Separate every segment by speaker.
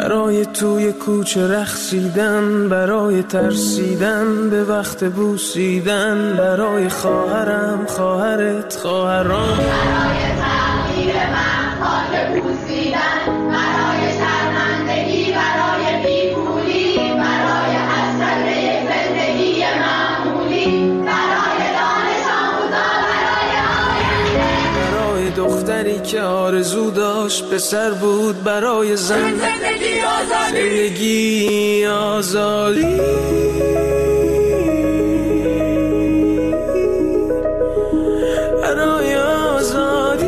Speaker 1: برای توی کوچه رخصیدن برای ترسیدن به وقت بوسیدن برای خواهرم خواهرت خواهرام. که آرزو داشت پسر بود برای زن.
Speaker 2: زندگی آزادی.
Speaker 1: زندگی آزادی. برای آزادی.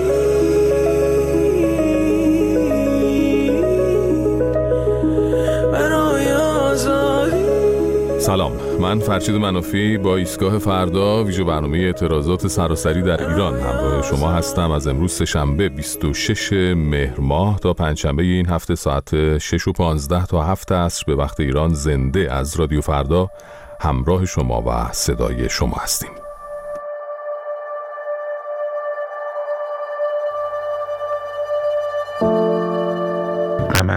Speaker 1: برای آزادی.
Speaker 3: سلام. من فرشید منافی با ایستگاه فردا ویژه برنامه اعتراضات سراسری در ایران همراه شما هستم. از امروز شنبه 26 مهر ماه تا پنجشنبه این هفته ساعت 6 و 15 تا 7 عصر به وقت ایران زنده از رادیو فردا همراه شما و صدای شما هستیم.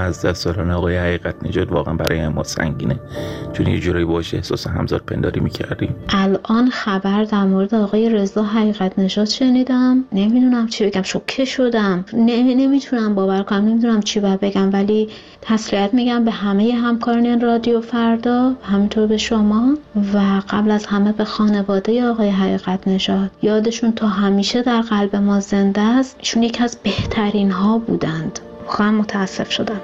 Speaker 4: از دست دادن آقای حقیقت نجات واقعا برای ما سنگینه. چون یه جورایی باش احساس همزاد پنداری می‌کردیم.
Speaker 5: الان خبر در مورد آقای رضا حقیقت نژاد شنیدم. نمی‌دونم چی بگم شوکه شدم. نمی نمی‌تونم باور کنم نمی‌دونم چی باید بگم ولی تسلیت میگم به همه همکاران رادیو فردا همینطور به شما و قبل از همه به خانواده آقای حقیقت نژاد. یادشون تا همیشه در قلب ما زنده است. ایشون یکی از بهترین ها بودند. واقعا متاسف شدم.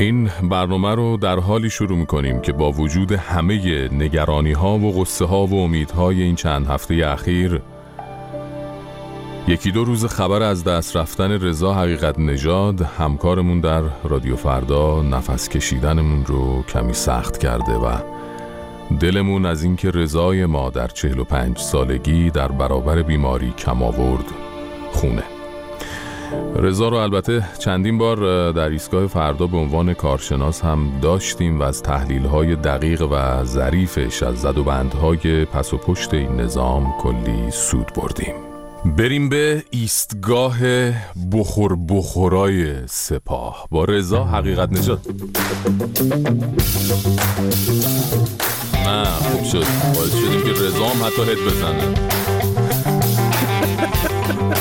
Speaker 3: این برنامه رو در حالی شروع می‌کنیم که با وجود همه نگرانی ها و غصه ها و امیدهای این چند هفته اخیر یکی دو روز خبر از دست رفتن رضا حقیقت نژاد همکارمون در رادیو فردا نفس کشیدنمون رو کمی سخت کرده و دلمون از اینکه رضای ما در 45 سالگی در برابر بیماری کم آورد خونه. رضا رو البته چندین بار در ایستگاه فردا به عنوان کارشناس هم داشتیم و از تحلیل های دقیق و ظریفش از زد و بندهای پس و پشت این نظام کلی سود بردیم. بریم به ایستگاه بخور بخورای سپاه. با رضا حقیقت نجات نه خوب شد. باعث شدیم که رضا هم حتی هد بزنه.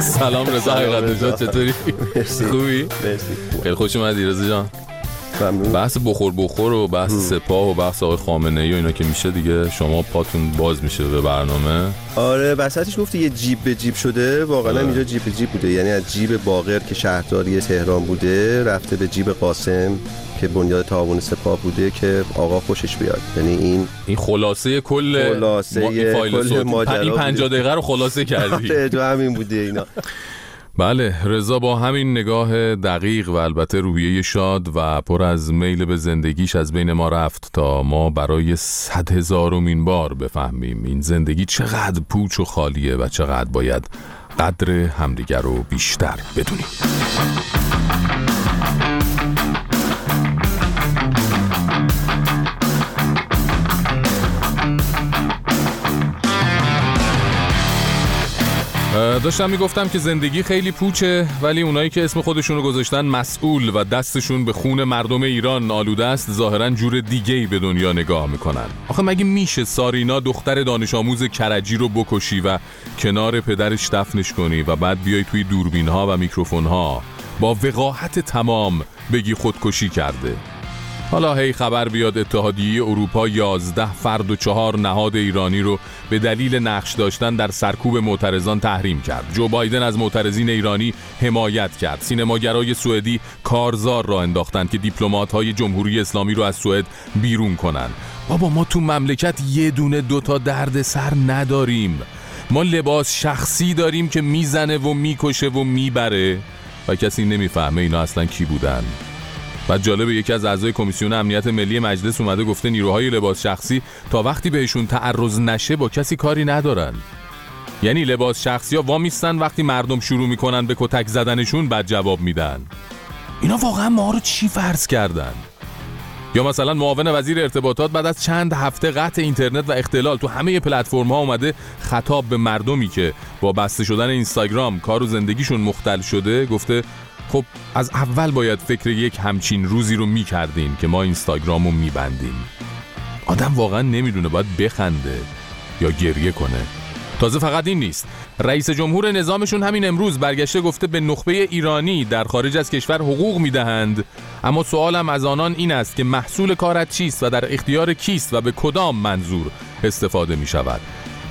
Speaker 3: سلام رضا حقیقت نجات چطوری؟
Speaker 6: مرسی
Speaker 3: خوبی؟
Speaker 6: مرسی
Speaker 3: خیلی خوش اومدی رضا جان
Speaker 6: ممنون.
Speaker 3: بحث بخور بخور و بحث سپاه و بحث آقای خامنه ای و اینا که میشه دیگه شما پاتون باز میشه به برنامه.
Speaker 6: آره وسطش گفتی یه جیب به جیب شده. واقعا هم اینجا جیب به جیب بوده. یعنی از جیب باقر که شهرداری تهران بوده رفته به جیب قاسم که بنیاد تعاون سپاه بوده که آقا خوشش بیاد. یعنی این
Speaker 3: این خلاصه کل
Speaker 6: خلاصه
Speaker 3: ما- این فایل
Speaker 6: کل. ماجرا
Speaker 3: این 50
Speaker 6: بوده.
Speaker 3: دقیقه رو خلاصه کردی.
Speaker 6: آره، تو همین بوده اینا.
Speaker 3: بله رضا با همین نگاه دقیق و البته روحیه شاد و پر از میل به زندگیش از بین ما رفت تا ما برای صد هزارمین بار بفهمیم این زندگی چقدر پوچ و خالیه و چقدر باید قدر همدیگر رو بیشتر بدونیم. داشتم می‌گفتم که زندگی خیلی پوچه ولی اونایی که اسم خودشون رو گذاشتن مسئول و دستشون به خون مردم ایران آلوده است ظاهرا جور دیگه ای به دنیا نگاه می‌کنن. آخه مگه میشه سارینا دختر دانش آموز کرجی رو بکشی و کنار پدرش دفنش کنی و بعد بیای توی دوربین ها و میکروفون ها با وقاحت تمام بگی خودکشی کرده. حالا هی خبر بیاد اتحادیه اروپا 11 فرد و چهار نهاد ایرانی رو به دلیل نقش داشتن در سرکوب معترضان تحریم کرد. جو بایدن از معترضین ایرانی حمایت کرد. سینماگرای سوئدی کارزار را انداختند که دیپلمات های جمهوری اسلامی رو از سوئد بیرون کنند. بابا ما تو مملکت یه دونه دوتا درد سر نداریم. ما لباس شخصی داریم که می‌زنه و می‌کشه و می‌بره و کسی نمی‌فهمه اینا اصلا کی بودن. و جالب یکی از اعضای کمیسیون امنیت ملی مجلس اومده گفته نیروهای لباس شخصی تا وقتی بهشون تعرض نشه با کسی کاری ندارن. یعنی لباس شخصی ها وامیستن وقتی مردم شروع می‌کنن به کتک زدنشون بعد جواب میدن. اینا واقعا ما رو چی فرض کردن؟ یا مثلا معاون وزیر ارتباطات بعد از چند هفته قطع اینترنت و اختلال تو همه پلتفرم ها اومده خطاب به مردمی که با بسته شدن اینستاگرام کار و زندگیشون مختل شده گفته خب از اول باید فکر یک همچین روزی رو می‌کردین که ما اینستاگرام رو میبندیم. آدم واقعا نمی‌دونه باید بخنده یا گریه کنه. تازه فقط این نیست. رئیس جمهور نظامشون همین امروز برگشته گفته به نخبه ایرانی در خارج از کشور حقوق می‌دهند. اما سوالم از آنان این است که محصول کارت چیست و در اختیار کیست و به کدام منظور استفاده می شود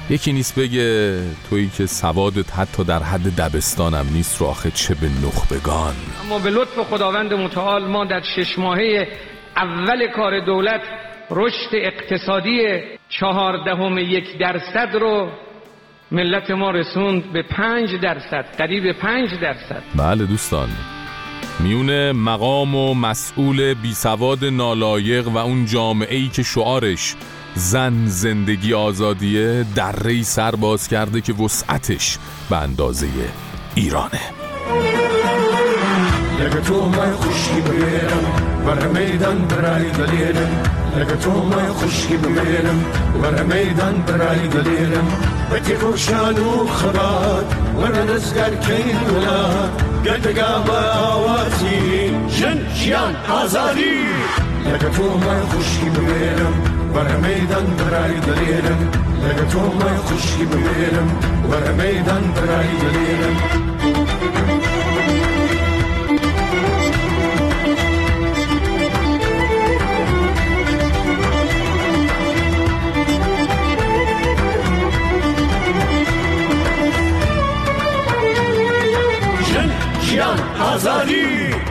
Speaker 3: یکی نیست بگه تویی که سوادت حتی در حد دبستانم نیست رو آخه چه به نخبگان.
Speaker 7: اما به لطف خداوند متعال ما در شش ماهه اول کار دولت رشد اقتصادی چهاردهم یک درصد رو ملت ما رسوند به پنج درصد قریب پنج درصد.
Speaker 3: بله دوستان. میون مقام و مسئول بی سواد نالایق و اون جامعه ای که شعارش زن زندگی آزادیه دره سر باز کرده که وسعتش به اندازه ایرانه.
Speaker 8: لەگە تۆمای خوشکی ببێرم بەرە مەدان برای دەلێرم لەگە تۆمای خوشکی ببێرم بەرە مەدان برای دەلێرم بە تێکۆشان و خەبات وەرە دەستگەرکەین وڵات گەردەگا بە ئاواتی ژن ژیان ئازادی لەگە تۆمای خوشکی ببێرم بەرە Bana meydan bırak gidelim Lanet olmay kuş gibi verelim Bana meydan bırak gidelim Azadi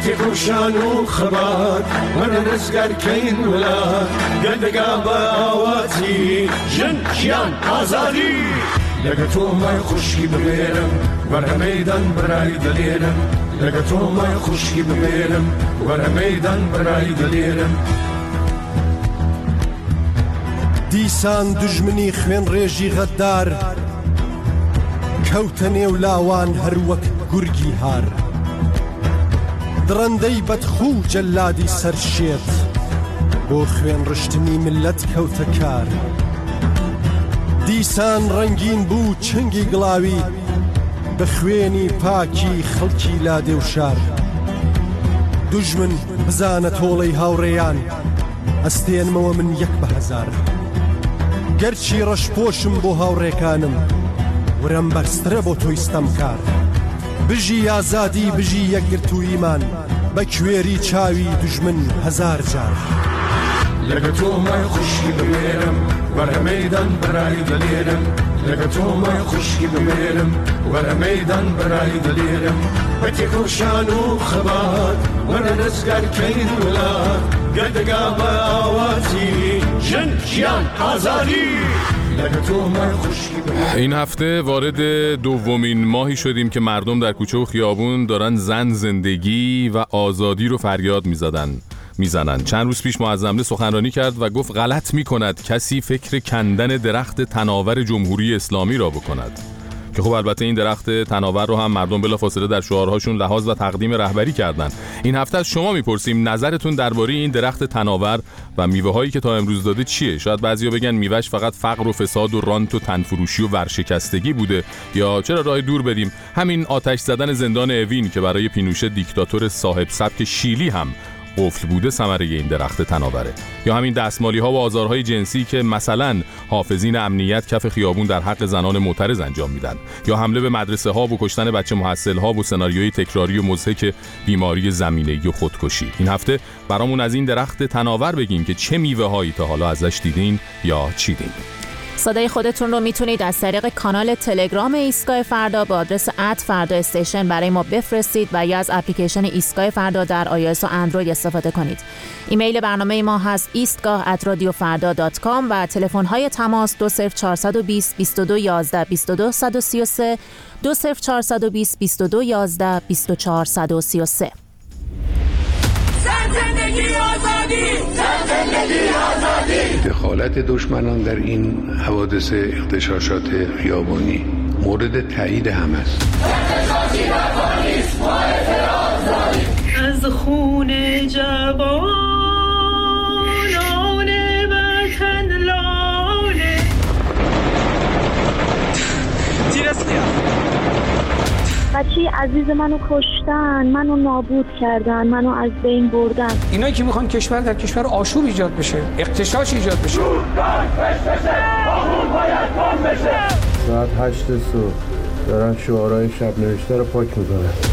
Speaker 8: بەتێ ڕۆشان و خەبات وەرە دەستگەرکەین وڵات گەندەگا بە ئاواتی ژن ژیان ئازادی لەگە تۆمای خوشکی ببێرم وەرە مەدان برای دەلێرم لەگە تۆمای خوشکی ببێرم وەرە مەدان برای دەلێرم
Speaker 9: دیسان دژمنی خوێن ڕێژی غەددار کەوتە نێو لاوان هەروەک گورگی هار. درەندەی بەدخوو جەلادی سەرشێت بۆ خوێن ڕشتنی ملت کەوتە کار دیسان ڕەنگین بوو چنگی گڵاوی بە خوێنی پاکی خەڵکی لادێ و شار دوژمن بزانە تۆڵەی هاوڕێیان ئەستێنمەوە من یەک بە هەزار. گەرچی ڕەشپۆشم بۆ هاوڕێکانم ورم بەرزترە بۆ تۆی ستەم کار بژی ئازادی بژی یەکگرتوویمان بە کوێری چاوی دژمن هەزار جار.
Speaker 8: لەگە تۆمای خوشکی ببێرم وەرە مەدان برای دەلێرم. لەگە تۆمای خوشکی ببێرم وەرە مەدان برای دەلێرم. بە تێکۆشان و خەبات وەرە دەستگەرکەین وڵات گەردەگا بە ئاواتی ژن ژیان ئازادی.
Speaker 3: این هفته وارد دومین ماهی شدیم که مردم در کوچه و خیابون دارن زن زندگی و آزادی رو فریاد می‌زدن می‌زنن. چند روز پیش معظمله سخنرانی کرد و گفت غلط می‌کند کسی فکر کندن درخت تناور جمهوری اسلامی را بکند. که خب البته این درخت تناور رو هم مردم بلافاصله در شعارهاشون لحاظ و تقدیم رهبری کردن. این هفته از شما می‌پرسیم نظرتون درباره این درخت تناور و میوه هایی که تا امروز داده چیه؟ شاید بعضیا بگن میوهش فقط فقر و فساد و رانت و تنفروشی و ورشکستگی بوده یا چرا راه دور بریم همین آتش زدن زندان اوین که برای پینوشه دیکتاتور صاحب سبک شیلی هم قفل بوده ثمره این درخت تناوره. یا همین دستمالی ها و آزارهای جنسی که مثلا حافظین امنیت کف خیابون در حق زنان معترض انجام میدن. یا حمله به مدرسه ها و کشتن بچه محصل ها و سناریوی تکراری و مضحک بیماری زمینه و خودکشی. این هفته برامون از این درخت تناور بگیم که چه میوه هایی تا حالا ازش دیدین یا چیدین.
Speaker 10: صدای خودتون رو می‌تونید از طریق کانال تلگرام ایستگاه فردا با آدرس اد فردا استیشن برای ما بفرستید و یا از اپلیکیشن ایستگاه فردا در iOS و اندروید استفاده کنید. ایمیل برنامه ما هست ایستگاه و تلفن های تماس 20420 2211 22 133 20420 2211 24 133
Speaker 2: زن زندگی آزادی زن زندگی آزادی.
Speaker 11: دخالت دشمنان در این حوادث اغتشاشات خیابانی مورد تایید هم است.
Speaker 12: بچه عزیز منو کشتن منو نابود کردن منو از بین بردن.
Speaker 7: اینایی که می‌خوان کشور در کشور آشوب ایجاد بشه اقتشاش ایجاد بشه.
Speaker 13: ساعت هشت صبح دارن شعارهای شب نوشته رو پاک می‌کنن.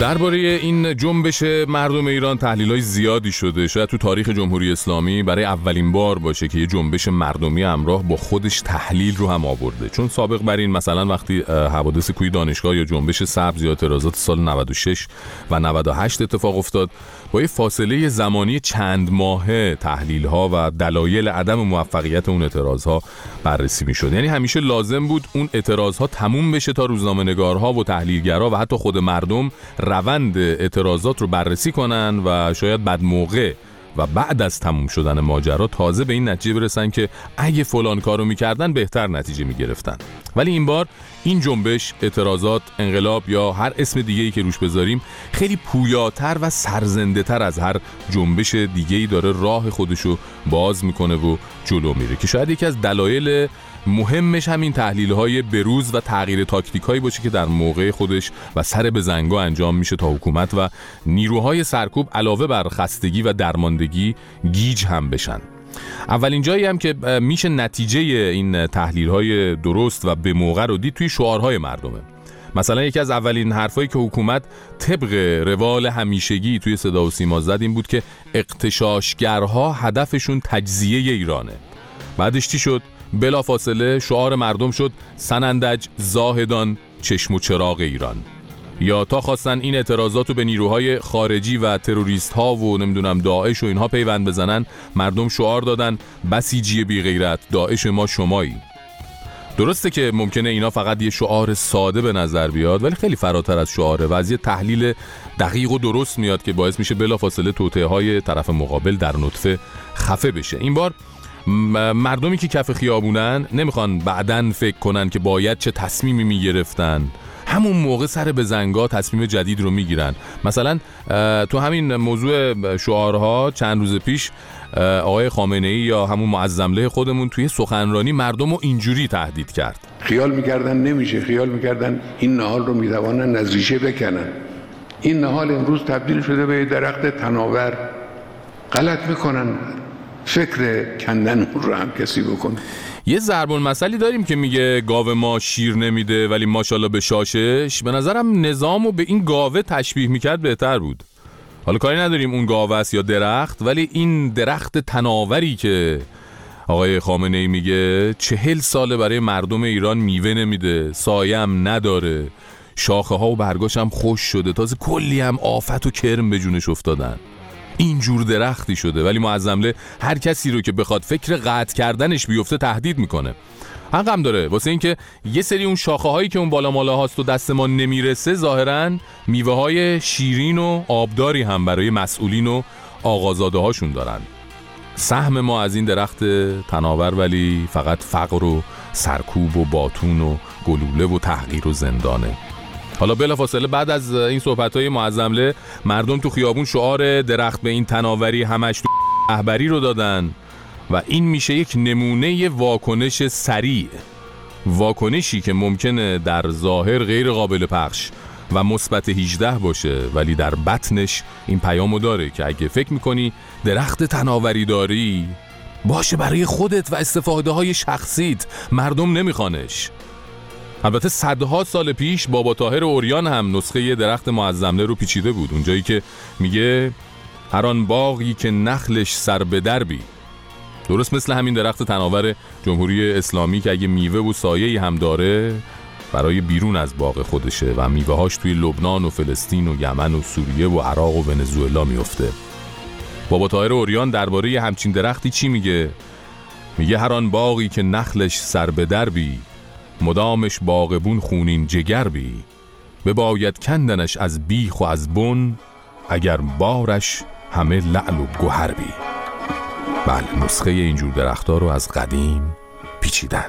Speaker 3: درباره این جنبش مردم ایران تحلیل های زیادی شده. شاید تو تاریخ جمهوری اسلامی برای اولین بار باشه که یه جنبش مردمی همراه با خودش تحلیل رو هم آورده. چون سابق بر این مثلا وقتی حوادث کوی دانشگاه یا جنبش سبز یا اعتراضات سال 96 و 98 اتفاق افتاد با یه فاصله زمانی چند ماهه تحلیل ها و دلایل عدم موفقیت اون اعتراض ها بررسی می شد یعنی همیشه لازم بود اون اعتراض ها تموم بشه تا روزنامه نگارها و تحلیلگرا و حتی خود مردم روند اعتراضات رو بررسی کنن و شاید بعد موقع و بعد از تموم شدن ماجرا تازه به این نتیجه برسن که اگه فلان کارو می‌کردن بهتر نتیجه می‌گرفتن. ولی این بار این جنبش اعتراضات انقلاب یا هر اسم دیگه ای که روش بذاریم خیلی پویاتر و سرزنده تر از هر جنبش دیگه ای داره راه خودشو باز می‌کنه و جلو میره که شاید یکی از دلایل مهمش همین تحلیل های بروز و تغییر تاکتیک هایی باشه که در موقع خودش و سر به زنگا انجام میشه تا حکومت و نیروهای سرکوب علاوه بر خستگی و درماندگی گیج هم بشن. اولین جایی هم که میشه نتیجه این تحلیل های درست و به موقع رو دید توی شعارهای مردمه. مثلا یکی از اولین حرفایی که حکومت طبق روال همیشگی توی صدا و سیما زد این بود که اقتشاشگرها هدفشون تجزیه ایرانه. بعدش چی شد؟ بلافاصله شعار مردم شد سنندج زاهدان چشم و چراغ ایران. یا تا خواستن این اعتراضات رو به نیروهای خارجی و تروریست ها و نمی‌دونم داعش و اینها پیوند بزنن مردم شعار دادن بسیجی بی غیرت داعش ما شمایی. درسته که ممکنه اینا فقط یه شعار ساده به نظر بیاد ولی خیلی فراتر از شعاره و از یه تحلیل دقیق و درست میاد که باعث میشه بلافاصله توطئه های طرف مقابل در نطفه خفه بشه. این بار مردمی که کف خیابونن نمی‌خوان بعدن فکر کنن که باید چه تصمیمی می‌گرفتن. همون موقع سر به زنگا تصمیم جدید رو می‌گیرن. مثلا تو همین موضوع شعارها چند روز پیش آقای خامنه ای یا همون معظمله خودمون توی سخنرانی مردم رو اینجوری تهدید کرد.
Speaker 11: خیال می‌کردن نمیشه خیال می‌کردن این نهال رو می‌توانن از ریشه بکنن. این نهال امروز تبدیل شده به درخت تناور. غلط می‌کنن. فکر کندن اون رو هم کسی بکن.
Speaker 3: یه ضرب المثلی داریم که میگه گاو ما شیر نمیده ولی ماشاءالله به شاشش. به نظرم نظام و به این گاوه تشبیه می‌کرد بهتر بود. حالا کاری نداریم اون گاوه است یا درخت ولی این درخت تناوری که آقای خامنه ای میگه چهل ساله برای مردم ایران میوه نمیده سایم نداره. شاخه ها و برگاش هم خوش شده. تازه کلی هم آفت و کرم به جونش افتادن. اینجور درختی شده ولی معظمله هر کسی رو که بخواد فکر قطع کردنش بیفته تهدید می‌کنه. حقم داره. واسه اینکه یه سری اون شاخه هایی که اون بالا مالا هاست و دست ما نمی‌رسه ظاهرا میوه های شیرین و آبداری هم برای مسئولین و آقازاده هاشون دارن. سهم ما از این درخت تناور ولی فقط فقر و سرکوب و باتون و گلوله و تحقیر و زندانه. حالا بلافاصله بعد از این صحبت های معظمله مردم تو خیابون شعار درخت به این تناوری همش تو رهبری رو دادن و این میشه یک نمونه واکنش سریع. واکنشی که ممکنه در ظاهر غیر قابل پخش و مثبت 18 باشه ولی در بطنش این پیامو داره که اگه فکر می‌کنی درخت تناوری داری باشه برای خودت و استفاده های شخصیت مردم نمیخوانش. البته صدها سال پیش بابا تاهر اوریان هم نسخه درخت معظمله رو پیچیده بود. اونجایی که میگه هر آن باغی که نخلش سر به دربی. درست مثل همین درخت تناور جمهوری اسلامی که اگه میوه و سایه هم داره برای بیرون از باغ خودشه و میوه هاش توی لبنان و فلسطین و یمن و سوریه و عراق و ونزوئلا میفته. بابا تاهر اوریان درباره همچین درختی چی میگه؟ میگه هر آن باغی که نخلش سر به دربی مدامش باغبون خونین جگر بی بباید کندنش از بیخ و از بن اگر بارش همه لعل و گوهر بی بله نسخه اینجور درختها رو از قدیم پیچیدن.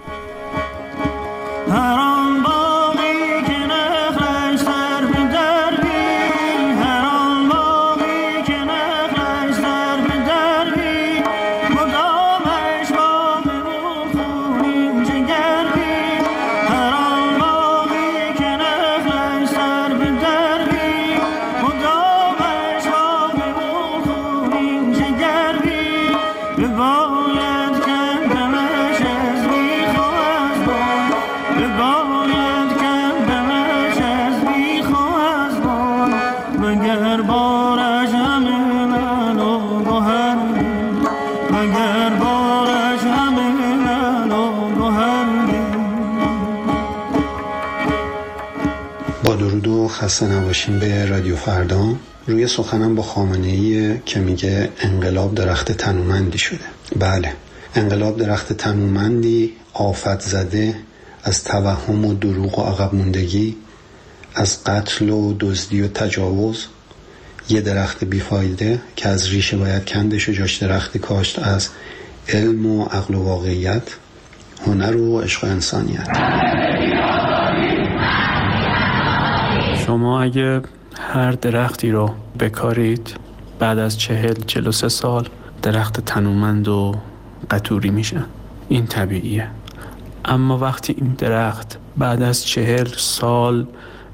Speaker 14: خسته نباشین به رادیو فردا. روی سخنم با خامنه ای که میگه انقلاب درخت تنومندی شده. بله انقلاب درخت تنومندی آفت زده از توهم و دروغ و عقب موندگی از قتل و دزدی و تجاوز. یه درخت بیفایده که از ریشه باید کندش و جاش درخت کاشت از علم و عقل و واقعیت هنر و عشق و انسانیت.
Speaker 15: شما اگه هر درختی رو بکارید بعد از چهل چهل سه سال درخت تنومند و قطوری میشه. این طبیعیه. اما وقتی این درخت بعد از چهل سال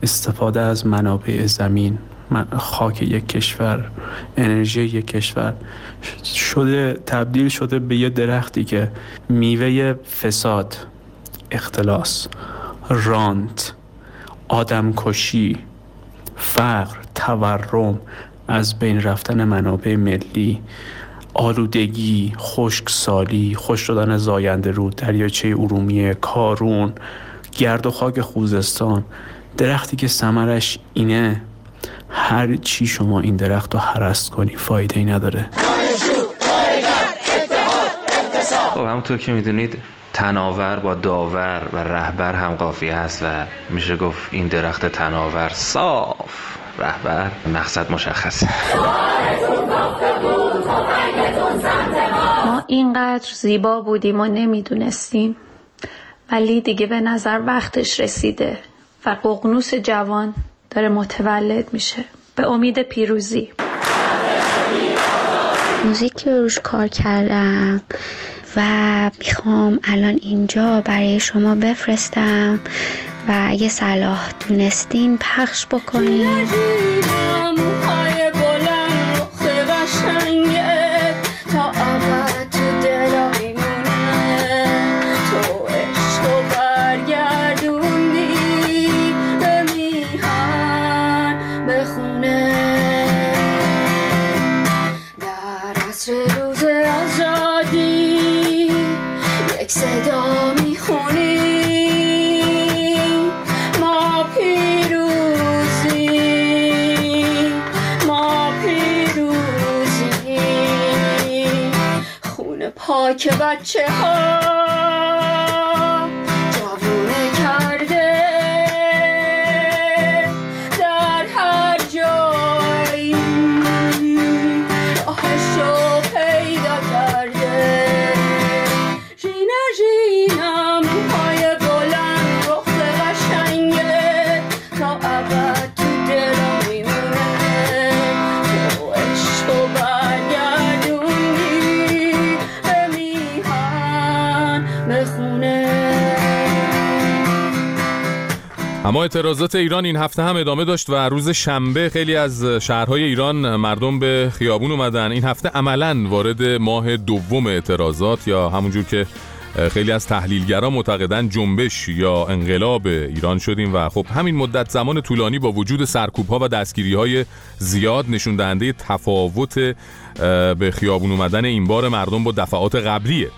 Speaker 15: استفاده از منابع زمین من- خاک یک کشور انرژی یک کشور شده تبدیل شده به یه درختی که میوه فساد اختلاس رانت آدمکشی فقر تورم از بین رفتن منابع ملی آلودگی خشکسالی خوش شدن زاینده رود دریاچه ارومیه کارون گرد و خاک خوزستان. درختی که ثمرش اینه هر چی شما این درخت رو هرست کنی فایده ای نداره
Speaker 16: خب همونطور که می‌دونید تناور با داور و رهبر هم قافیه هست و میشه گفت این درخت تناور صاف. رهبر مقصد مشخصه
Speaker 17: ما اینقدر زیبا بودیم و نمی‌دونستیم. ولی دیگه به نظر وقتش رسیده و ققنوس جوان داره متولد میشه. به امید پیروزی.
Speaker 18: موزیک رو روش کار کردم و می‌خوام الان اینجا برای شما بفرستم و اگه صلاح دونستین پخش بکنین.
Speaker 1: خون پاک
Speaker 3: اعتراضات ایران این هفته هم ادامه داشت و روز شنبه خیلی از شهرهای ایران مردم به خیابون اومدن. این هفته عملا وارد ماه دوم اعتراضات یا همونجور که خیلی از تحلیلگران معتقدن جنبش یا انقلاب ایران شدیم و خب همین مدت زمان طولانی با وجود سرکوب ها و دستگیری های زیاد نشون دهنده تفاوت به خیابون اومدن این بار مردم با دفعات قبلیه.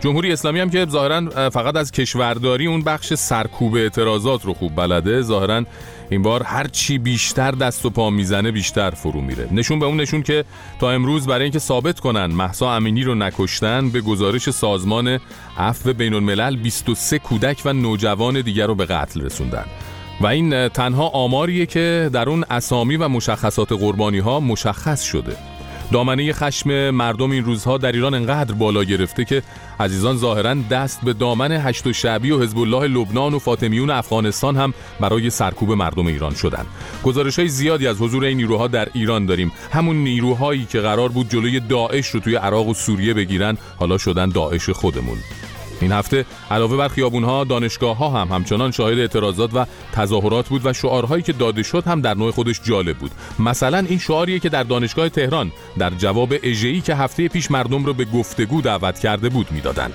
Speaker 3: جمهوری اسلامی هم که ظاهرا فقط از کشورداری اون بخش سرکوب اعتراضات رو خوب بلده ظاهرا این بار هر چی بیشتر دست و پا می‌زنه بیشتر فرو میره. نشون به اون نشون که تا امروز برای اینکه ثابت کنن محسا امینی رو نکشتن به گزارش سازمان عفو بین الملل 23 کودک و نوجوان دیگر رو به قتل رسوندن. و این تنها آماریه که در اون اسامی و مشخصات قربانی ها مشخص شده. دامنه خشم مردم این روزها در ایران انقدر بالا گرفته که عزیزان ظاهرا دست به دامن هشت و شعبی و حزب الله لبنان و فاطمیون افغانستان هم برای سرکوب مردم ایران شدن. گزارش های زیادی از حضور این نیروها در ایران داریم. همون نیروهایی که قرار بود جلوی داعش رو توی عراق و سوریه بگیرن حالا شدن داعش خودمون. این هفته علاوه بر خیابونها دانشگاه ها هم همچنان شاهد اعتراضات و تظاهرات بود و شعارهایی که داده شد هم در نوع خودش جالب بود. مثلا این شعاریه که در دانشگاه تهران در جواب اژه‌ای که هفته پیش مردم رو به گفتگو دعوت کرده بود می‌دادند.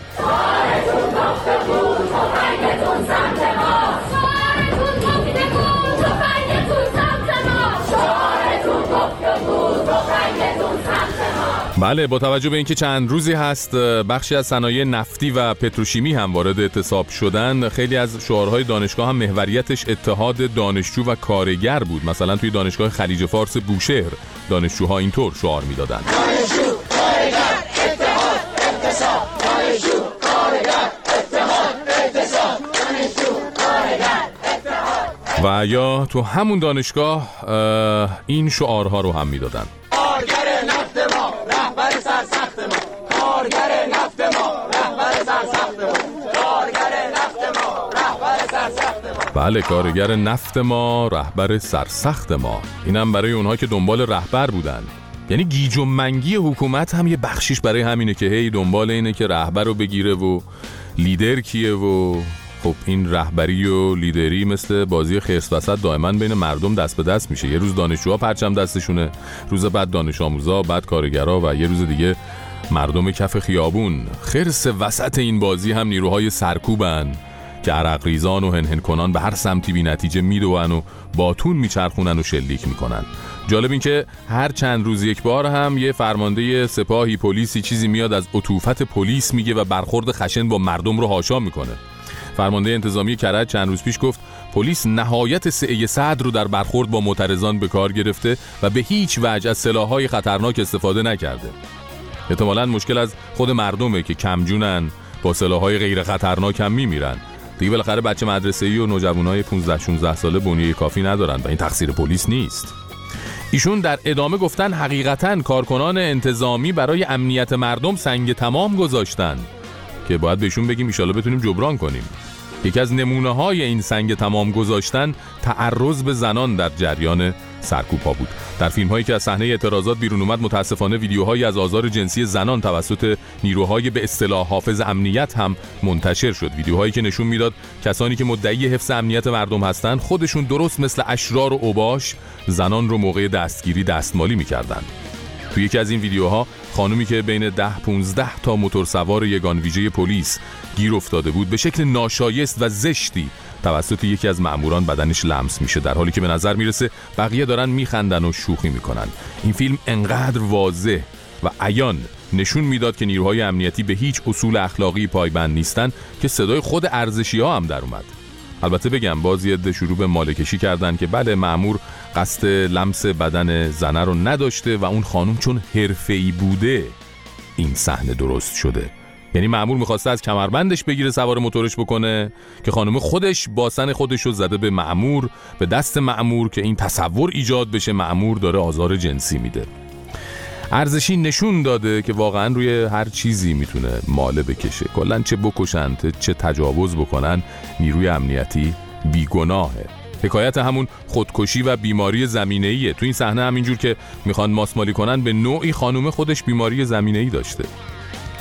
Speaker 3: بله با توجه به اینکه چند روزی هست بخشی از صنایع نفتی و پتروشیمی هم وارد اعتصاب شدن خیلی از شعارهای دانشگاه هم محوریتش اتحاد دانشجو و کارگر بود. مثلا توی دانشگاه خلیج فارس بوشهر دانشجوها اینطور شعار می‌دادند و یا تو همون دانشگاه این شعارها رو هم می‌دادن. بله کارگر نفت ما رهبر سرسخت ما. اینم برای اونها که دنبال رهبر بودن. یعنی گیج و منگی حکومت هم یه بخشیش برای همینه که هی دنبال اینه که رهبر رو بگیره و لیدر کیه و خب این رهبری و لیدری مثل بازی خرس وسط دائما بین مردم دست به دست میشه. یه روز دانشجوها پرچم دستشونه روز بعد دانش آموزا بعد کارگرا و یه روز دیگه مردم کف خیابون. خرس وسط این بازی هم نیروهای سرکوبن. که عرق ریزان و هنهن کنان به هر سمتی بی نتیجه میدوون و باتون میچرخونن و شلیک می‌کنن جالب این که هر چند روز یک بار هم یه فرمانده سپاهی پلیسی چیزی میاد از عطوفت پلیس میگه و برخورد خشن با مردم رو هاشا می‌کنه. فرمانده انتظامی کرج چند روز پیش گفت پلیس نهایت سعی صدر رو در برخورد با معترضان به کار گرفته و به هیچ وجه از سلاحهای خطرناک استفاده نکرده. احتمالا مشکل از خود مردمه که کمجونن با سلاحهای غیر خطرناک هم میمیرن. دیگه بالاخره بچه مدرسه ای و نوجوانای 15 16 ساله بنیه کافی ندارن و این تقصیر پلیس نیست. ایشون در ادامه گفتن حقیقتا کارکنان انتظامی برای امنیت مردم سنگ تمام گذاشتن که باید بهشون بگیم ایشالا بتونیم جبران کنیم. یکی از نمونه های این سنگ تمام گذاشتن تعرض به زنان در جریان سرکوب ها بود. در فیلم هایی که از صحنه اعتراضات بیرون اومد متاسفانه ویدیوهایی از آزار جنسی زنان توسط نیروهای به اصطلاح حافظ امنیت هم منتشر شد. ویدیوهایی که نشون می‌داد کسانی که مدعی حفظ امنیت مردم هستند خودشون درست مثل اشرار و اوباش زنان رو موقع دستگیری دستمالی می‌کردند. توی یکی از این ویدیوها خانومی که بین ده 15 تا موتور سوار یگان ویژه پلیس گیر افتاده بود به شکل ناشایست و زشتی توسط یکی از مأموران بدنش لمس میشه در حالی که به نظر می‌رسه بقیه دارن میخندن و شوخی می‌کنن. این فیلم انقدر واضح و عیان نشون می‌داد که نیروهای امنیتی به هیچ اصول اخلاقی پایبند نیستن که صدای خود ارزشی ها هم در اومد. البته بگم باز یه شروع به مالکشی کردن که بله مأمور قصد لمس بدن زنه رو نداشته و اون خانم چون حرفه‌ای بوده این صحنه درست شده. یعنی معمول می‌خواسته از کمربندش بگیره سوار موتورش بکنه که خانم خودش باسن خودش رو زده به معمور به دست معمور که این تصور ایجاد بشه معمور داره آزار جنسی میده. ارزشی نشون داده که واقعا روی هر چیزی می‌تونه ماله بکشه. کلا چه بکشن چه تجاوز بکنن نیروی امنیتی بیگناهه. حکایت همون خودکشی و بیماری زمینه ایه تو این صحنه همینجور که می‌خوان ماسمالی کنن به نوعی خانومه خودش بیماری زمینه ای داشته.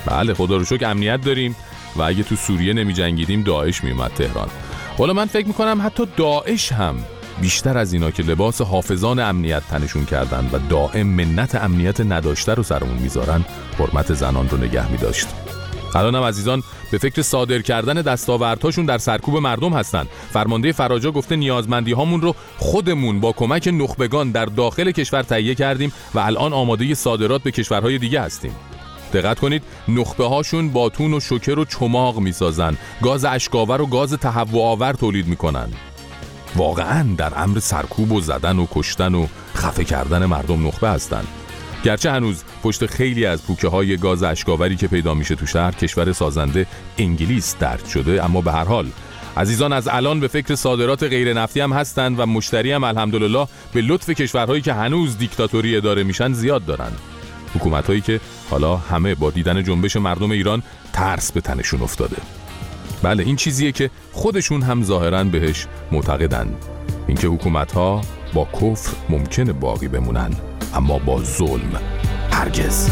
Speaker 3: بله خدا رو شکر امنیت داریم و اگه تو سوریه نمی جنگیدیم داعش میومد تهران حالا من فکر می‌کنم حتی داعش هم بیشتر از اینا که لباس حافظان امنیت تنشون کردن و دائم منت امنیت نداشته رو سرمون می‌ذارن حرمت زنان رو نگه میداشت الان هم عزیزان به فکر صادر کردن دستاوردهاشون در سرکوب مردم هستند. فرمانده فراجا گفته نیازمندی هامون رو خودمون با کمک نخبگان در داخل کشور تهیه کردیم و الان آماده صادرات به کشورهای دیگه هستیم. دقت کنید نخبه هاشون باتون و شکر و چماق می‌سازن. گاز اشکاور و گاز تهوع آور تولید می‌کنن. واقعا در امر سرکوب و زدن و کشتن و خفه کردن مردم نخبه هستند گرچه هنوز پشت خیلی از پوکه های گاز اشکاوری که پیدا میشه تو شهر کشور سازنده انگلیس درد شده اما به هر حال عزیزان از الان به فکر صادرات غیر نفتی هم هستند و مشتری هم الحمدلله به لطف کشورهایی که هنوز دیکتاتوری اداره میشن زیاد دارن. حکومت هایی که حالا همه با دیدن جنبش مردم ایران ترس به تنشون افتاده. بله این چیزیه که خودشون هم ظاهرا بهش معتقدن. اینکه حکومت ها با کفر ممکنه باقی بمونن اما با ظلم هرگز.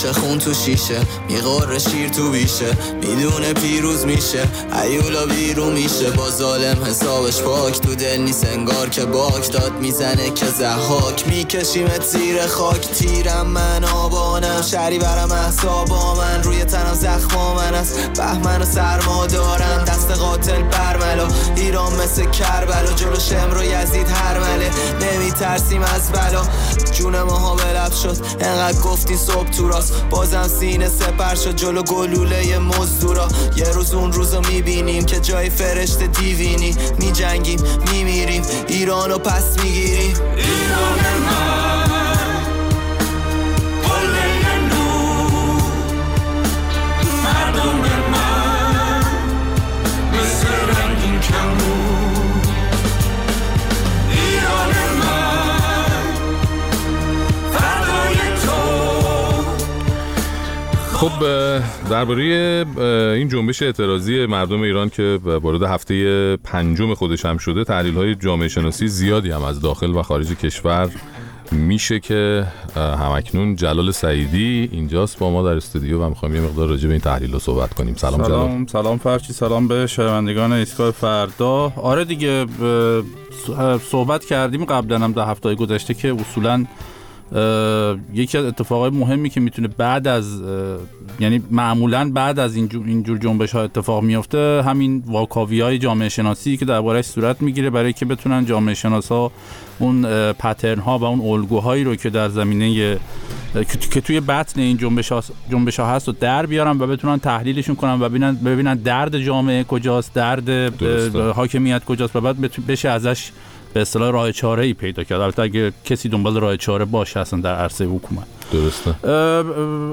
Speaker 19: میجوشه خون تو شیشه میقره شیر تو بیشه می‌دونه پیروز میشه ایولا بیرون میشه. با ظالم حسابش پاک تو دل نیست انگار که باک. داد می‌زنه که زحاک میکشیمت زیر خاک. تیرم من آبانم شری برم احسابا من. روی تنم زخما من است بهمن و سرما دارم. دست قاتل برملا ایران مثل کربلا. جلو شمر و یزید هرمله نمیترسیم از بلا. جون ماها به لب شد انقدر گفتی صبح تو راست. بازم سینه سپر شد جلو گلوله مزدورا. یه روز اون روزو می‌بینیم که جای فرشته دیوینی. میجنگیم میمیریم. ایرانو پس می‌گیریم. ایران من.
Speaker 3: خب درباره این جنبش اعتراضی مردم ایران که وارد هفته پنجم خودش هم شده تحلیل های جامعه شناسی زیادی هم از داخل و خارج کشور میشه که همکنون جلال سعیدی اینجاست با ما در استودیو و می‌خوایم یه مقدار راجع به این تحلیل رو صحبت کنیم. سلام, جلال.
Speaker 20: سلام سلام فرچی سلام به شنوندگان ایستگاه فردا. آره دیگه صحبت کردیم قبلا هم در هفته گذشته که اصولا یکی از اتفاقای مهمی که می‌تونه بعد از یعنی معمولا بعد از اینجور, اینجور جنبش ها اتفاق میفته همین واکاوی های جامعه شناسی که دربارهش صورت می‌گیره برای که بتونن جامعه شناس ها اون پترن ها و اون الگوهایی رو که در زمینه که توی بطن این جنبش ها, جنبش ها هست و در بیارن و بتونن تحلیلشون کنن و ببینن ببینن درد جامعه کجاست درد. حاکمیت کجاست و بعد بشه ازش به اصطلاح راه چاره ای پیدا کرد. البته اگه کسی دنبال راه چاره باشه اصلا در عرصه حکومت.
Speaker 3: درسته.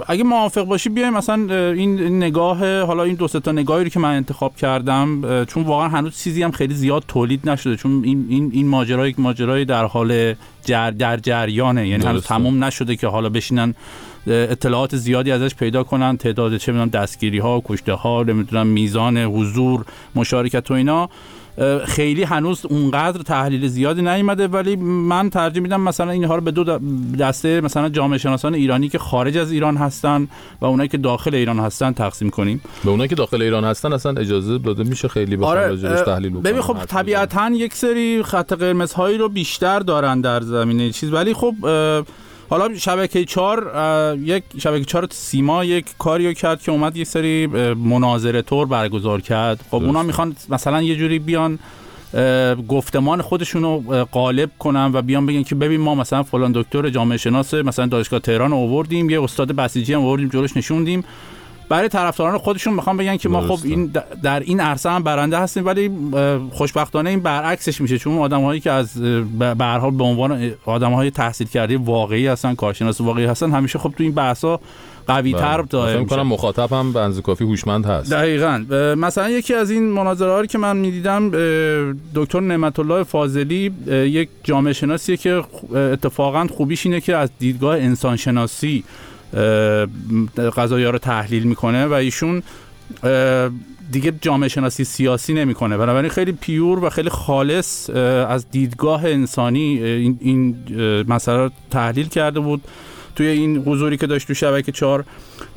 Speaker 20: اگه موافق باشی بیایم مثلا این نگاه حالا این دو تا نگاهی رو که من انتخاب کردم چون واقعا هنوز چیزی هم خیلی زیاد تولید نشده چون این این این ماجرا یک ماجرای در حال جر در جریانه. یعنی هنوز. تموم نشده که حالا بشینن اطلاعات زیادی ازش پیدا کنن تعداد چه می‌دونم دستگیری ها کشته ها نمی‌دونم میزان حضور مشارکت و اینا. خیلی هنوز اونقدر تحلیل زیادی نیومده ولی من ترجیح میدم مثلا اینها رو به دو دسته مثلا جامعه شناسان ایرانی که خارج از ایران هستن و اونایی که داخل ایران هستن تقسیم کنیم.
Speaker 3: به اونایی که داخل ایران هستن اصلا اجازه داده میشه خیلی بخوام
Speaker 20: آره
Speaker 3: تحلیل
Speaker 20: ببین خب طبیعتا یک سری خط قرمزهایی رو بیشتر دارن در زمینه چیز ولی خب حالا شبکه چهار اه، یک شبکه چهار سیما یک کاریو کرد که اومد یک سری مناظره طور برگزار کرد. خب اونا می‌خوان مثلا یه جوری بیان گفتمان خودشون رو غالب کنن و بیان بگن که ببین ما مثلا فلان دکتر جامعه شناس مثلا دانشگاه تهران رو آوردیم یه استاد بسیجی هم آوردیم جلوش نشوندیم. برای طرفداران خودشون می‌خوام بگن که ما خب. این در این عرصه هم برنده هستیم ولی خوشبختانه این برعکسش میشه. چون آدم هایی که از به هر حال به عنوان آدم های تحصیل کرده واقعی هستن کارشناس واقعی هستن همیشه خب تو این بحثا قوی تر
Speaker 3: کنم
Speaker 20: میشه.
Speaker 3: مخاطب هم به اندازه کافی هوشمند هست.
Speaker 20: دقیقا. مثلا یکی از این مناظره ها رو که من می‌دیدم دکتر نعمت الله فاضلی یک جامعه شناسیه که اتفاقا خوبیش اینه که از دیدگاه انسان شناسی قضایا رو تحلیل می‌کنه و ایشون دیگه جامعه شناسی سیاسی نمی‌کنه. بنابراین خیلی پیور و خیلی خالص از دیدگاه انسانی این, این مسئله رو تحلیل کرده بود توی این حضوری که داشت تو شبکه چهار.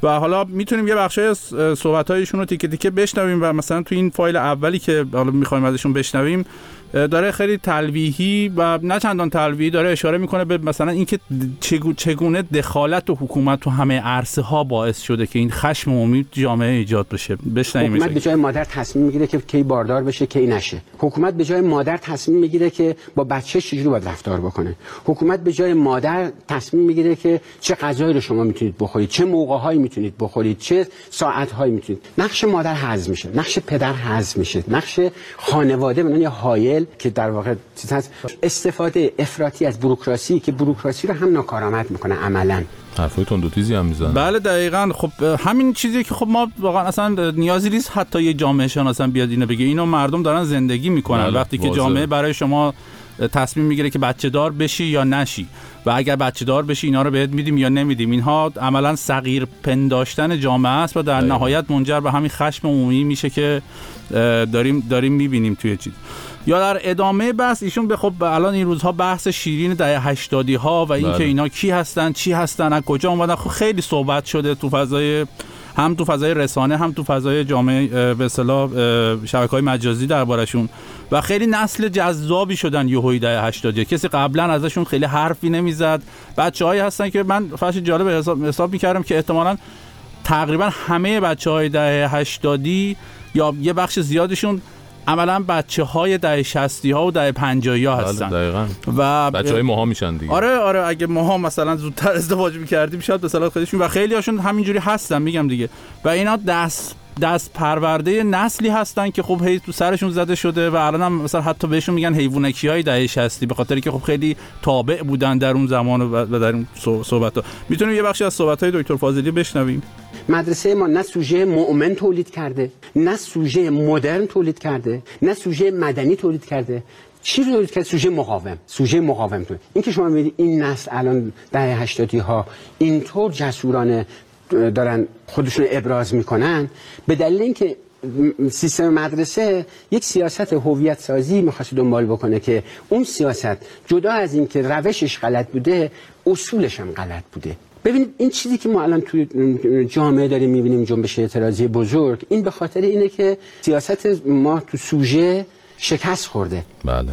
Speaker 20: و حالا می‌تونیم یه بخشی از صحبت هایشون رو تیکه تیکه بشنویم و مثلا تو این فایل اولی که حالا می‌خوایم ازشون بشنویم داره خیلی تلویحی و نه چندان تلویحی داره اشاره می‌کنه به مثلا اینکه چگو- چگونه دخالت و حکومت تو همه عرصه ها باعث شده که این خشم عمومی جامعه ایجاد بشه. بشنویم
Speaker 21: حکومت به جای مادر تصمیم می‌گیره که کی باردار بشه کی نشه. حکومت به جای مادر تصمیم می‌گیره که با بچه چجوری باید رفتار بکنه. حکومت به جای مادر تصمیم می‌گیره که چه غذایی رو شما می‌تونید بخورید چه موقعهایی می‌تونید بخورید چه ساعتهایی می‌تونید. نقش مادر حذف میشه نقش پدر حذف میشه نقش خانواده به یه که در واقع چیز هست. استفاده افراطی از بوروکراسی که بوروکراسی رو هم ناکارآمد می‌کنه عملا.
Speaker 3: حرفای تند تیزی هم می‌زنن.
Speaker 20: بله دقیقا. خب همین چیزی که خب ما واقعا اصلا نیازی نیست حتی یه جامعه شناس هم بیاد اینو بگه. اینو مردم دارن زندگی می‌کنن.
Speaker 3: بله،
Speaker 20: وقتی که. جامعه برای شما تصمیم می‌گیره که بچه دار بشی یا نشی. و اگر بچه دار بشی اینا رو بهت میدیم یا نمیدیم. اینها عملا صغیر پنداشتن جامعه است و در نهایت منجر به همین خشم عمومی میشه که داریم داریم می‌بینیم توی چیز. یا در ادامه بحث ایشون به خب الان این روزها بحث شیرین دهه 80 ها و اینکه
Speaker 3: بله.
Speaker 20: اینا کی هستن چی هستن از کجا اومدن خب خیلی صحبت شده تو فضای هم تو فضای رسانه هم تو فضای جامعه به اصطلاح شبکه های مجازی دربارشون و خیلی نسل جذابی شدن یهویی دهه 80 کسی قبلا ازشون خیلی حرفی نمی‌زد. بچه‌هایی هستن که من فرش جالب حساب, حساب می‌کردم که احتمالاً تقریبا همه بچه های دهه 80 یا یه بخش زیادشون عملا بچه های دهه 60 ها و دهه 50 ها
Speaker 3: بله
Speaker 20: هستن.
Speaker 3: دقیقاً.
Speaker 20: و
Speaker 3: بچه های ماها میشن دیگه.
Speaker 20: آره آره اگه ماها مثلا زودتر ازدواج می‌کردیم شاید صلاح خودشون. و خیلی هاشون همینجوری هستن میگم دیگه. و اینا دست دست پرورده نسلی هستن که خب هی تو سرشون زده شده و الان هم مثلا حتی بهشون میگن حیوانکی های دهه 60 به خاطر که خب خیلی تابع بودن در اون زمان و و در اون صحبت ها می‌تونیم یه بخشی از صحبت های دکتر فاضلی بشنویم؟
Speaker 21: مدرسه ما نه سوژه مؤمن تولید کرده نه سوژه مدرن تولید کرده نه سوژه مدنی تولید کرده. چی رو کرده سوژه مقاوم. سوژه مقاوم تولید. این که شما می‌بینید این نسل الان دهه 80 ها اینطور جسورانه دارن خودشون ابراز می‌کنن به دلیل اینکه سیستم مدرسه یک سیاست هویت سازی می‌خواست دنبال بکنه که اون سیاست جدا از اینکه روشش غلط بوده اصولش هم غلط بوده. ببینید این چیزی که ما الان توی جامعه داریم می‌بینیم جنبش اعتراضی بزرگ این به خاطر اینه که سیاست ما تو سوژه شکست خورده.
Speaker 3: بله.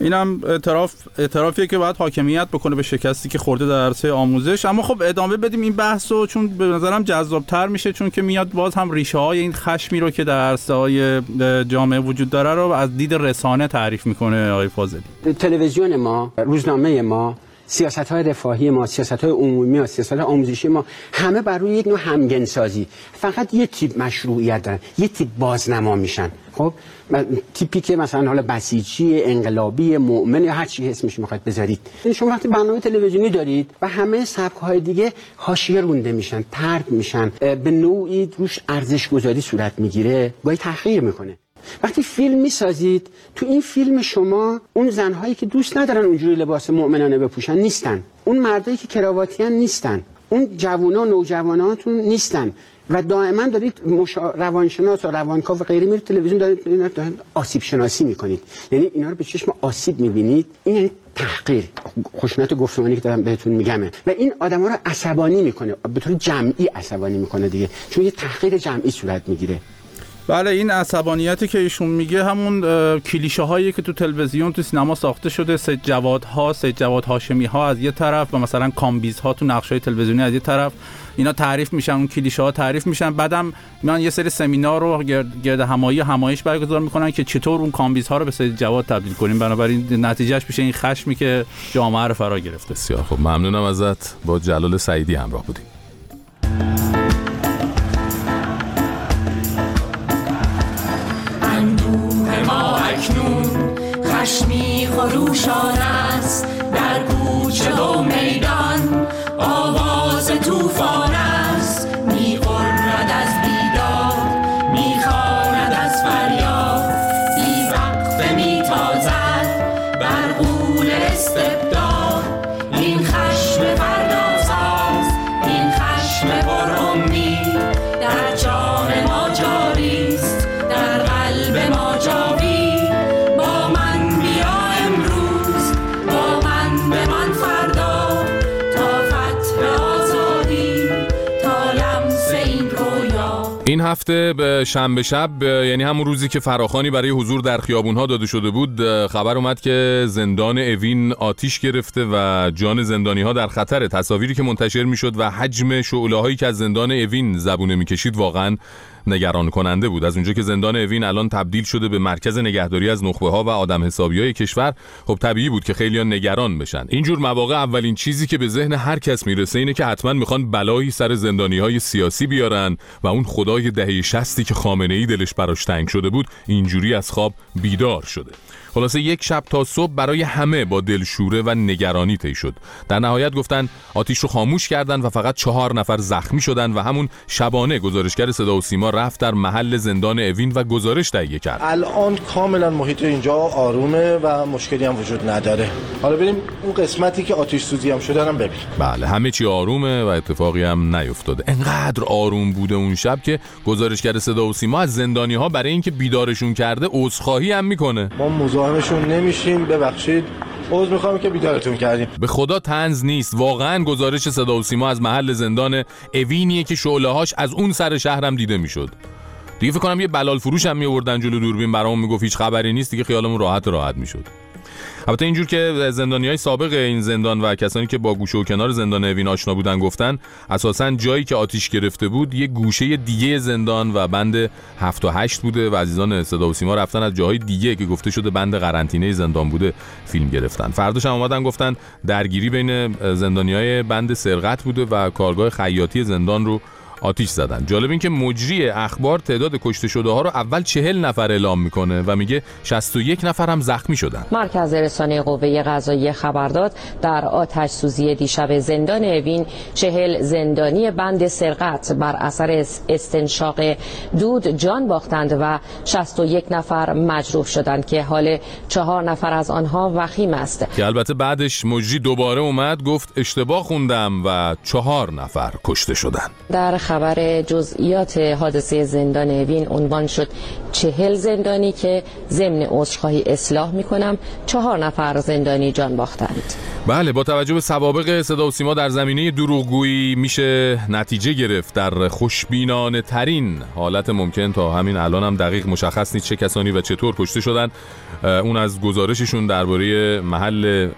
Speaker 20: اینم اعتراف اعترافیه که باید حاکمیت بکنه به شکستی که خورده در عرصه آموزش. اما خب ادامه بدیم این بحثو چون به نظرم جذابتر میشه چون که میاد باز هم ریشه های این خشمی رو که در عرصه های جامعه وجود داره رو از دید رسانه تعریف می‌کنه آقای فاضلی.
Speaker 21: تلویزیون ما روزنامه ما سیاست های رفاهی ما سیاست های عمومی ما سیاست های آموزشی ما همه بر روی یک نوع همگنسازی. فقط یه تیپ مشروعیت دارن یه تیپ بازنما میشن. خب؟ تیپی که مثلا حالا بسیجی انقلابی مؤمن یا هر چی اسمش می‌خواید بذارید. یعنی شما وقتی برنامه تلویزیونی دارید و همه سبک های دیگه حاشیه رونده میشن ترد میشن به نوعی روش ارزش گذاری صورت می‌گیره گاهی تحقیر می‌کنه. وقتی فیلم می‌سازید تو این فیلم شما اون زنهایی که دوست ندارن اونجوری لباس مؤمنانه بپوشن نیستن. اون مردایی که کراواتیان نیستن. اون جوونا نوجواناتون نیستن. و دائما دارید مشا... روانشناس و روانکاو و غیره میرید تلویزیون دارید, دارید آسیب شناسی می‌کنید. یعنی اینا رو به چشم آسیب می‌بینید. این یعنی تحقیر. خشونت گفتمانی که دارم بهتون میگمه. و این آدما رو عصبانی می‌کنه. به طور جمعی عصبانی می‌کنه دیگه. چون یه تحقیر جمعی صورت می‌گیره.
Speaker 20: بله این عصبانیتی که ایشون میگه همون کلیشه هایی که تو تلویزیون تو سینما ساخته شده سید جواد ها سید جواد هاشمی ها از یه طرف و مثلا کامبیز ها تو نقش های تلویزیونی از یه طرف. اینا تعریف میشن اون کلیشه ها تعریف میشن. بعدم میان یه سری سمینار رو گرد, گرد همایی همایش برگزار می‌کنن که چطور اون کامبیز ها رو به سید جواد تبدیل کنیم. بنابراین نتیجهش میشه این خشمی که جامعه رو فرا گرفته.
Speaker 3: بسیار خب ممنونم ازت. با جلال سعیدی همراه بودیم.
Speaker 1: خروشان است در کوچه و
Speaker 3: هفته به شنبه شب یعنی همون روزی که فراخانی برای حضور در خیابونها داده شده بود خبر اومد که زندان اوین آتیش گرفته و جان زندانی ها در خطره تصاویری که منتشر می‌شد و حجم شعله هایی که از زندان اوین زبونه می‌کشید واقعا نگران کننده بود. از اونجا که زندان اوین الان تبدیل شده به مرکز نگهداری از نخبه ها و آدم حسابی های کشور خب طبیعی بود که خیلی نگران بشن. اینجور مواقع اولین چیزی که به ذهن هر کس می‌رسه اینه که حتما می‌خوان بلایی سر زندانی های سیاسی بیارن و اون خدای دهه شستی که خامنه ای دلش براش تنگ شده بود اینجوری از خواب بیدار شده. خلاصه یک شب تا صبح برای همه با دلشوره و نگرانی طی شد. در نهایت گفتن آتیش رو خاموش کردن و فقط چهار نفر زخمی شدن و همون شبانه گزارشگر صدا و سیما رفت در محل زندان اوین و گزارش تهیه کرد.
Speaker 22: الان کاملا محیط اینجا آرومه و مشکلی هم وجود نداره. حالا بریم اون قسمتی که آتیش سوزی هم شده هم ببین
Speaker 3: بله همه چی آرومه و اتفاقی هم نیفتاده. انقدر آروم بوده اون شب که گزارشگر صدا و سیما از زندانی ها برای اینکه بیدارشون کرده عذرخواهی هم می‌کنه.
Speaker 22: ما مزاحمشون نمیشیم. ببخشید. عذر می‌خوام که بیدارتون کردیم.
Speaker 3: به خدا تنز نیست. واقعا گزارش صدا و سیما از محل زندان اوینیه که شعله هاش از اون سر شهرم دیده می‌شد. دیگه فکر کنم یه بلال فروش هم میوردن جلو دوربین. برامون می‌گفت هیچ خبری نیست. دیگه خیالمون راحت راحت می‌شد. البته اینجور که زندانی های سابق این زندان و کسانی که با گوشه و کنار زندان اوین آشنا بودن گفتن اساسا جایی که آتیش گرفته بود یه گوشه دیگه زندان و بند 7 و 8 بوده و عزیزان صدا و سیما رفتن از جاهای دیگه که گفته شده بند قرنطینه زندان بوده فیلم گرفتن. فرداش هم اومدن گفتن درگیری بین زندانی های بند سرقت بوده و کارگاه خیاطی زندان رو آتیش زدن. جالب این که مجری اخبار تعداد کشته شده ها رو اول چهل نفر اعلام می‌کنه و میگه 61 نفر هم زخمی شدن.
Speaker 23: مرکز رسانه قوه قضایی خبر داد در آتش سوزی دیشب زندان اوین چهل زندانی بند سرقت بر اثر استنشاق دود جان باختند و 61 نفر مجروح شدند که حال چهار نفر از آنها وخیم است.
Speaker 3: که البته بعدش مجری دوباره اومد گفت اشتباه خوندم و چهار نفر کشته شدن.
Speaker 23: در خبر جزئیات حادثه زندان اوین عنوان شد. چهل زندانی که ضمن عذرخواهی اصلاح می‌کنم چهار نفر زندانی جان باختند.
Speaker 3: بله با توجه به سوابق صدا و سیما در زمینه دروغگویی میشه نتیجه گرفت. در خوشبینانه ترین حالت ممکن تا همین الان هم دقیق مشخص نیست چه کسانی و چطور کشته شدن اون از گزارششون درباره محل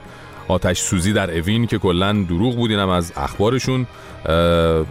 Speaker 3: آتش سوزی در اوین که کلا دروغ بود اینم از اخبارشون.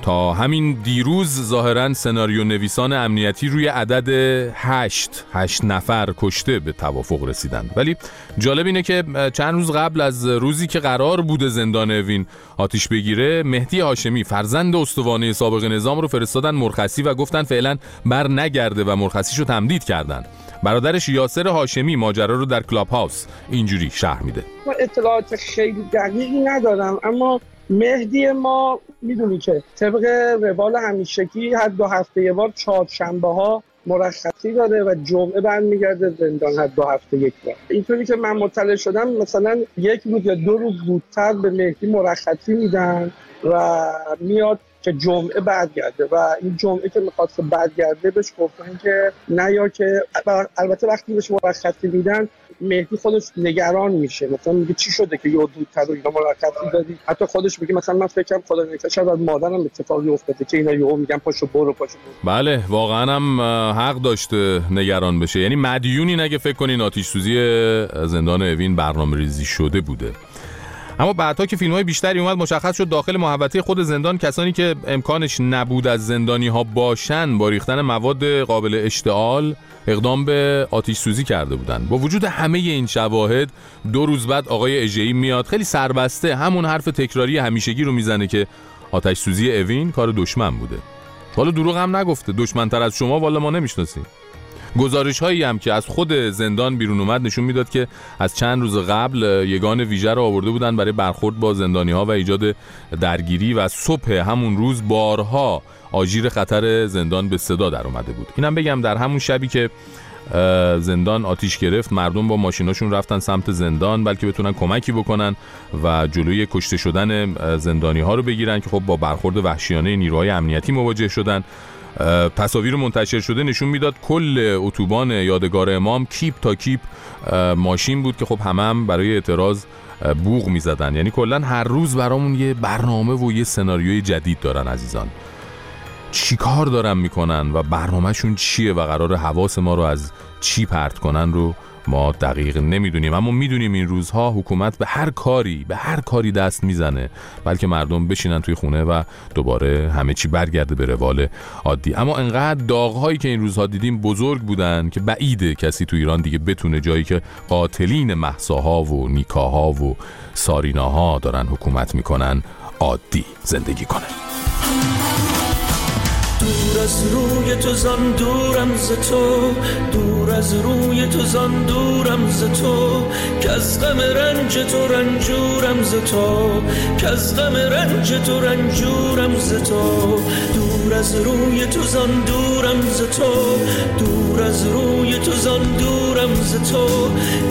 Speaker 3: تا همین دیروز ظاهرا سناریو نویسان امنیتی روی عدد هشت هشت نفر کشته به توافق رسیدن ولی جالب اینه که چند روز قبل از روزی که قرار بوده زندان اوین آتیش بگیره مهدی هاشمی فرزند استوانه سابق نظام رو فرستادن مرخصی و گفتن فعلا بر نگرده و مرخصیشو تمدید کردن. برادرش یاسر هاشمی ماجرا رو در کلاب هاوس اینجوری شرح میده.
Speaker 24: اطلاعات خیلی دقیقی ندارم اما مهدی ما می‌دونی که طبق روال همیشگی هر دو هفته یه بار چهارشنبه ها مرخصی داره و جمعه برمیگرده زندان هر دو هفته یک بار. اینطوری که من مطلع شدم مثلا یک روز یا دو روز زودتر به مهدی مرخصی میدن و میاد که جمعه برگرده و این جمعه که می‌خواست برگرده بهش گفتن که نه یا که البته وقتی بهش مرخصی میدن مهدی خودش نگران میشه. مثلا میگه چی شده که یه دودتر و اینا مرخصی دادی حتی خودش میگه مثلا من فکرم خدا نکنه شاید از مادرم اتفاقی افتاده که اینا یهو میگن پاشو برو پاشو برو.
Speaker 3: بله واقعا هم حق داشته نگران بشه. یعنی مدیونی نگه فکر کنین آتیش سوزی زندان اوین برنامه ریزی شده بوده. اما بعدها که فیلم های بیشتری اومد مشخص شد داخل محوطه خود زندان کسانی که امکانش نبود از زندانی ها باشن با ریختن مواد قابل اشتعال اقدام به آتیش سوزی کرده بودن. با وجود همه این شواهد دو روز بعد آقای اژه‌ای میاد. خیلی سربسته همون حرف تکراری همیشگی رو می‌زنه که آتش سوزی اوین کار دشمن بوده. حالا دروغ هم نگفته. دشمنتر از شما والا ما نمی‌شناسیم. گزارش هایی هم که از خود زندان بیرون اومد نشون می‌داد که از چند روز قبل یگان ویژه رو آورده بودن برای برخورد با زندانی ها و ایجاد درگیری و صبح همون روز بارها آژیر خطر زندان به صدا در اومده بود. اینم بگم در همون شبی که زندان آتیش گرفت مردم با ماشیناشون رفتن سمت زندان بلکه بتونن کمکی بکنن و جلوی کشته شدن زندانی ها رو بگیرن که خب با برخورد وحشیانه نیروهای امنیتی مواجه شدن. تصاویر منتشر شده نشون می‌داد کل اتوبان یادگار امام کیپ تا کیپ ماشین بود که خب همه هم برای اعتراض بوغ می‌زدن. یعنی کلا هر روز برامون یه برنامه و یه سناریوی جدید دارن عزیزان. چی کار دارن می‌کنن و برنامهشون چیه و قرار حواس ما رو از چی پرت کنن رو ما دقیق نمی‌دونیم اما می‌دونیم این روزها حکومت به هر کاری به هر کاری دست می‌زنه بلکه مردم بشینن توی خونه و دوباره همه چی برگرده به روال عادی. اما انقدر داغهایی که این روزها دیدیم بزرگ بودن که بعیده کسی تو ایران دیگه بتونه جایی که قاتلین محساها و نیکاها و ساریناها دارن حکومت می‌کنن عادی زندگی کنه.
Speaker 1: دور از روی تو زان دورم ز تو دور از روی تو زان دورم ز تو. که از غم رنج تو رنجورم ز تو که از غم رنج تو رنجورم ز تو. دور از روی تو زان دورم ز تو دور از روی تو زان دورم ز تو.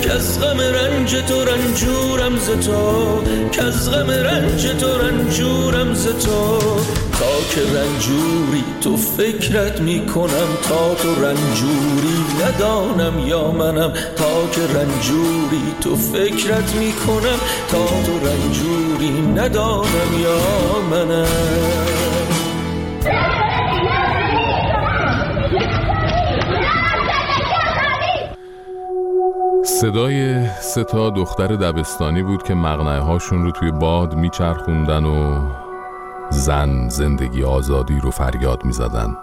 Speaker 1: که از غم رنج تو رنجورم ز تو که از غم رنج تو رنجورم ز تو. تا که رنجوری تو فکرت می‌کنم تا تو رنجوری ندانم یا منم. تا که رنجوری تو فکرت می‌کنم تا تو رنجوری ندانم یا منم.
Speaker 3: صدای سه تا دختر دبستانی بود که مغنه هاشون رو توی باد میچرخوندن و زن زندگی آزادی رو فریاد می‌زدن.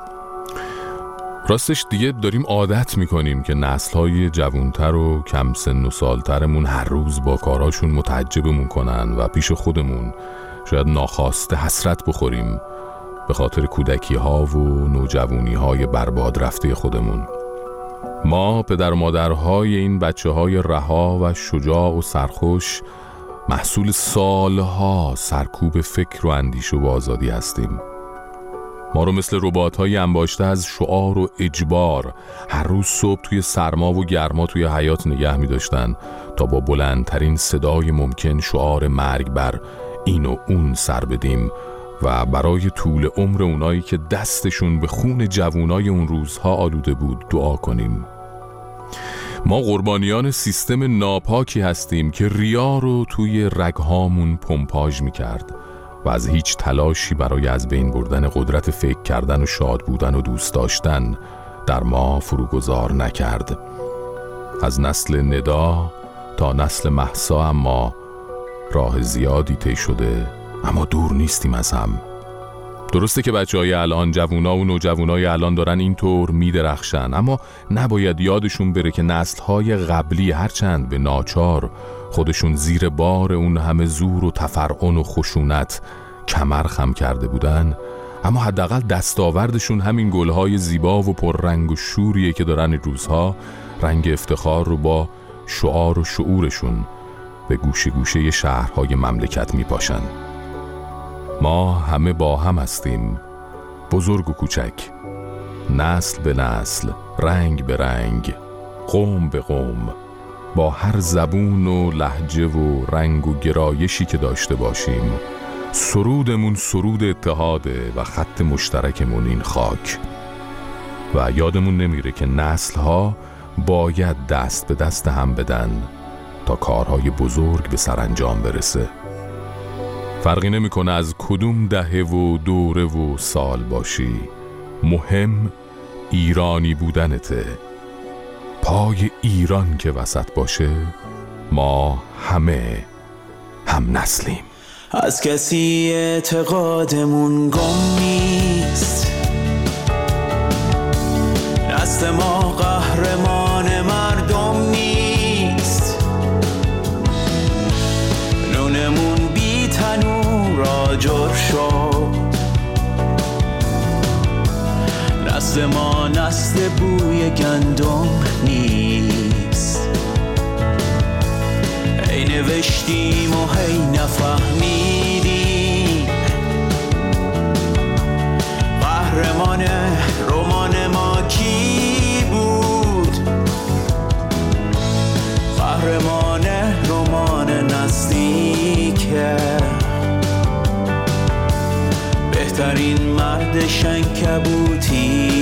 Speaker 3: راستش دیگه داریم عادت می‌کنیم که نسل های جوانتر و کم سن و سالترمون هر روز با کاراشون متعجبمون کنن و پیش خودمون شاید ناخواسته حسرت بخوریم به خاطر کودکی ها و نوجوانی های برباد رفته خودمون. ما پدر مادرهای این بچه های رها و شجاع و سرخوش محصول سالها سرکوب فکر و اندیشه و آزادی هستیم. ما رو مثل ربات های انباشته از شعار و اجبار هر روز صبح توی سرما و گرما توی حیات نگه می داشتن تا با بلندترین صدای ممکن شعار مرگ بر این و اون سر بدیم و برای طول عمر اونایی که دستشون به خون جوونای اون روزها آلوده بود دعا کنیم. ما قربانیان سیستم ناپاکی هستیم که ریا رو توی رگهامون پمپاژ می‌کرد و از هیچ تلاشی برای از بین بردن قدرت فکر کردن و شاد بودن و دوست داشتن در ما فروگذار نکرد. از نسل ندا تا نسل محسا اما راه زیادی طی شده اما دور نیستیم از هم. درسته که بچه های الان جوونا و نوجوانای الان دارن اینطور میدرخشن اما نباید یادشون بره که نسل های قبلی هرچند به ناچار خودشون زیر بار اون همه زور و تفرعن و خشونت کمر خم کرده بودن. اما حداقل دستاوردشون همین گلهای زیبا و پررنگ و شوریه که دارن روزها رنگ افتخار رو با شعار و شعورشون به گوشه گوشه شهرهای مملکت میپاشن. ما همه با هم هستیم. بزرگ و کوچک. نسل به نسل رنگ به رنگ قوم به قوم. با هر زبون و لحجه و رنگ و گرایشی که داشته باشیم. سرودمون سرود اتحاده و خط مشترکمون این خاک. و یادمون نمیره که نسلها باید دست به دست هم بدن تا کارهای بزرگ به سرانجام برسه. فرقی نمی‌کنه از کدوم دهه و دوره و سال باشی. مهم ایرانی بودنته. پای ایران که وسط باشه ما همه هم نسلیم.
Speaker 1: از کسی اعتقادمون گم نیست. دست ما قهرمان آجر شد. نسل ما نسل بوی گندم نیست. ای نوشتیم و هی نفهمیدیم. قهرمان شنکبوتی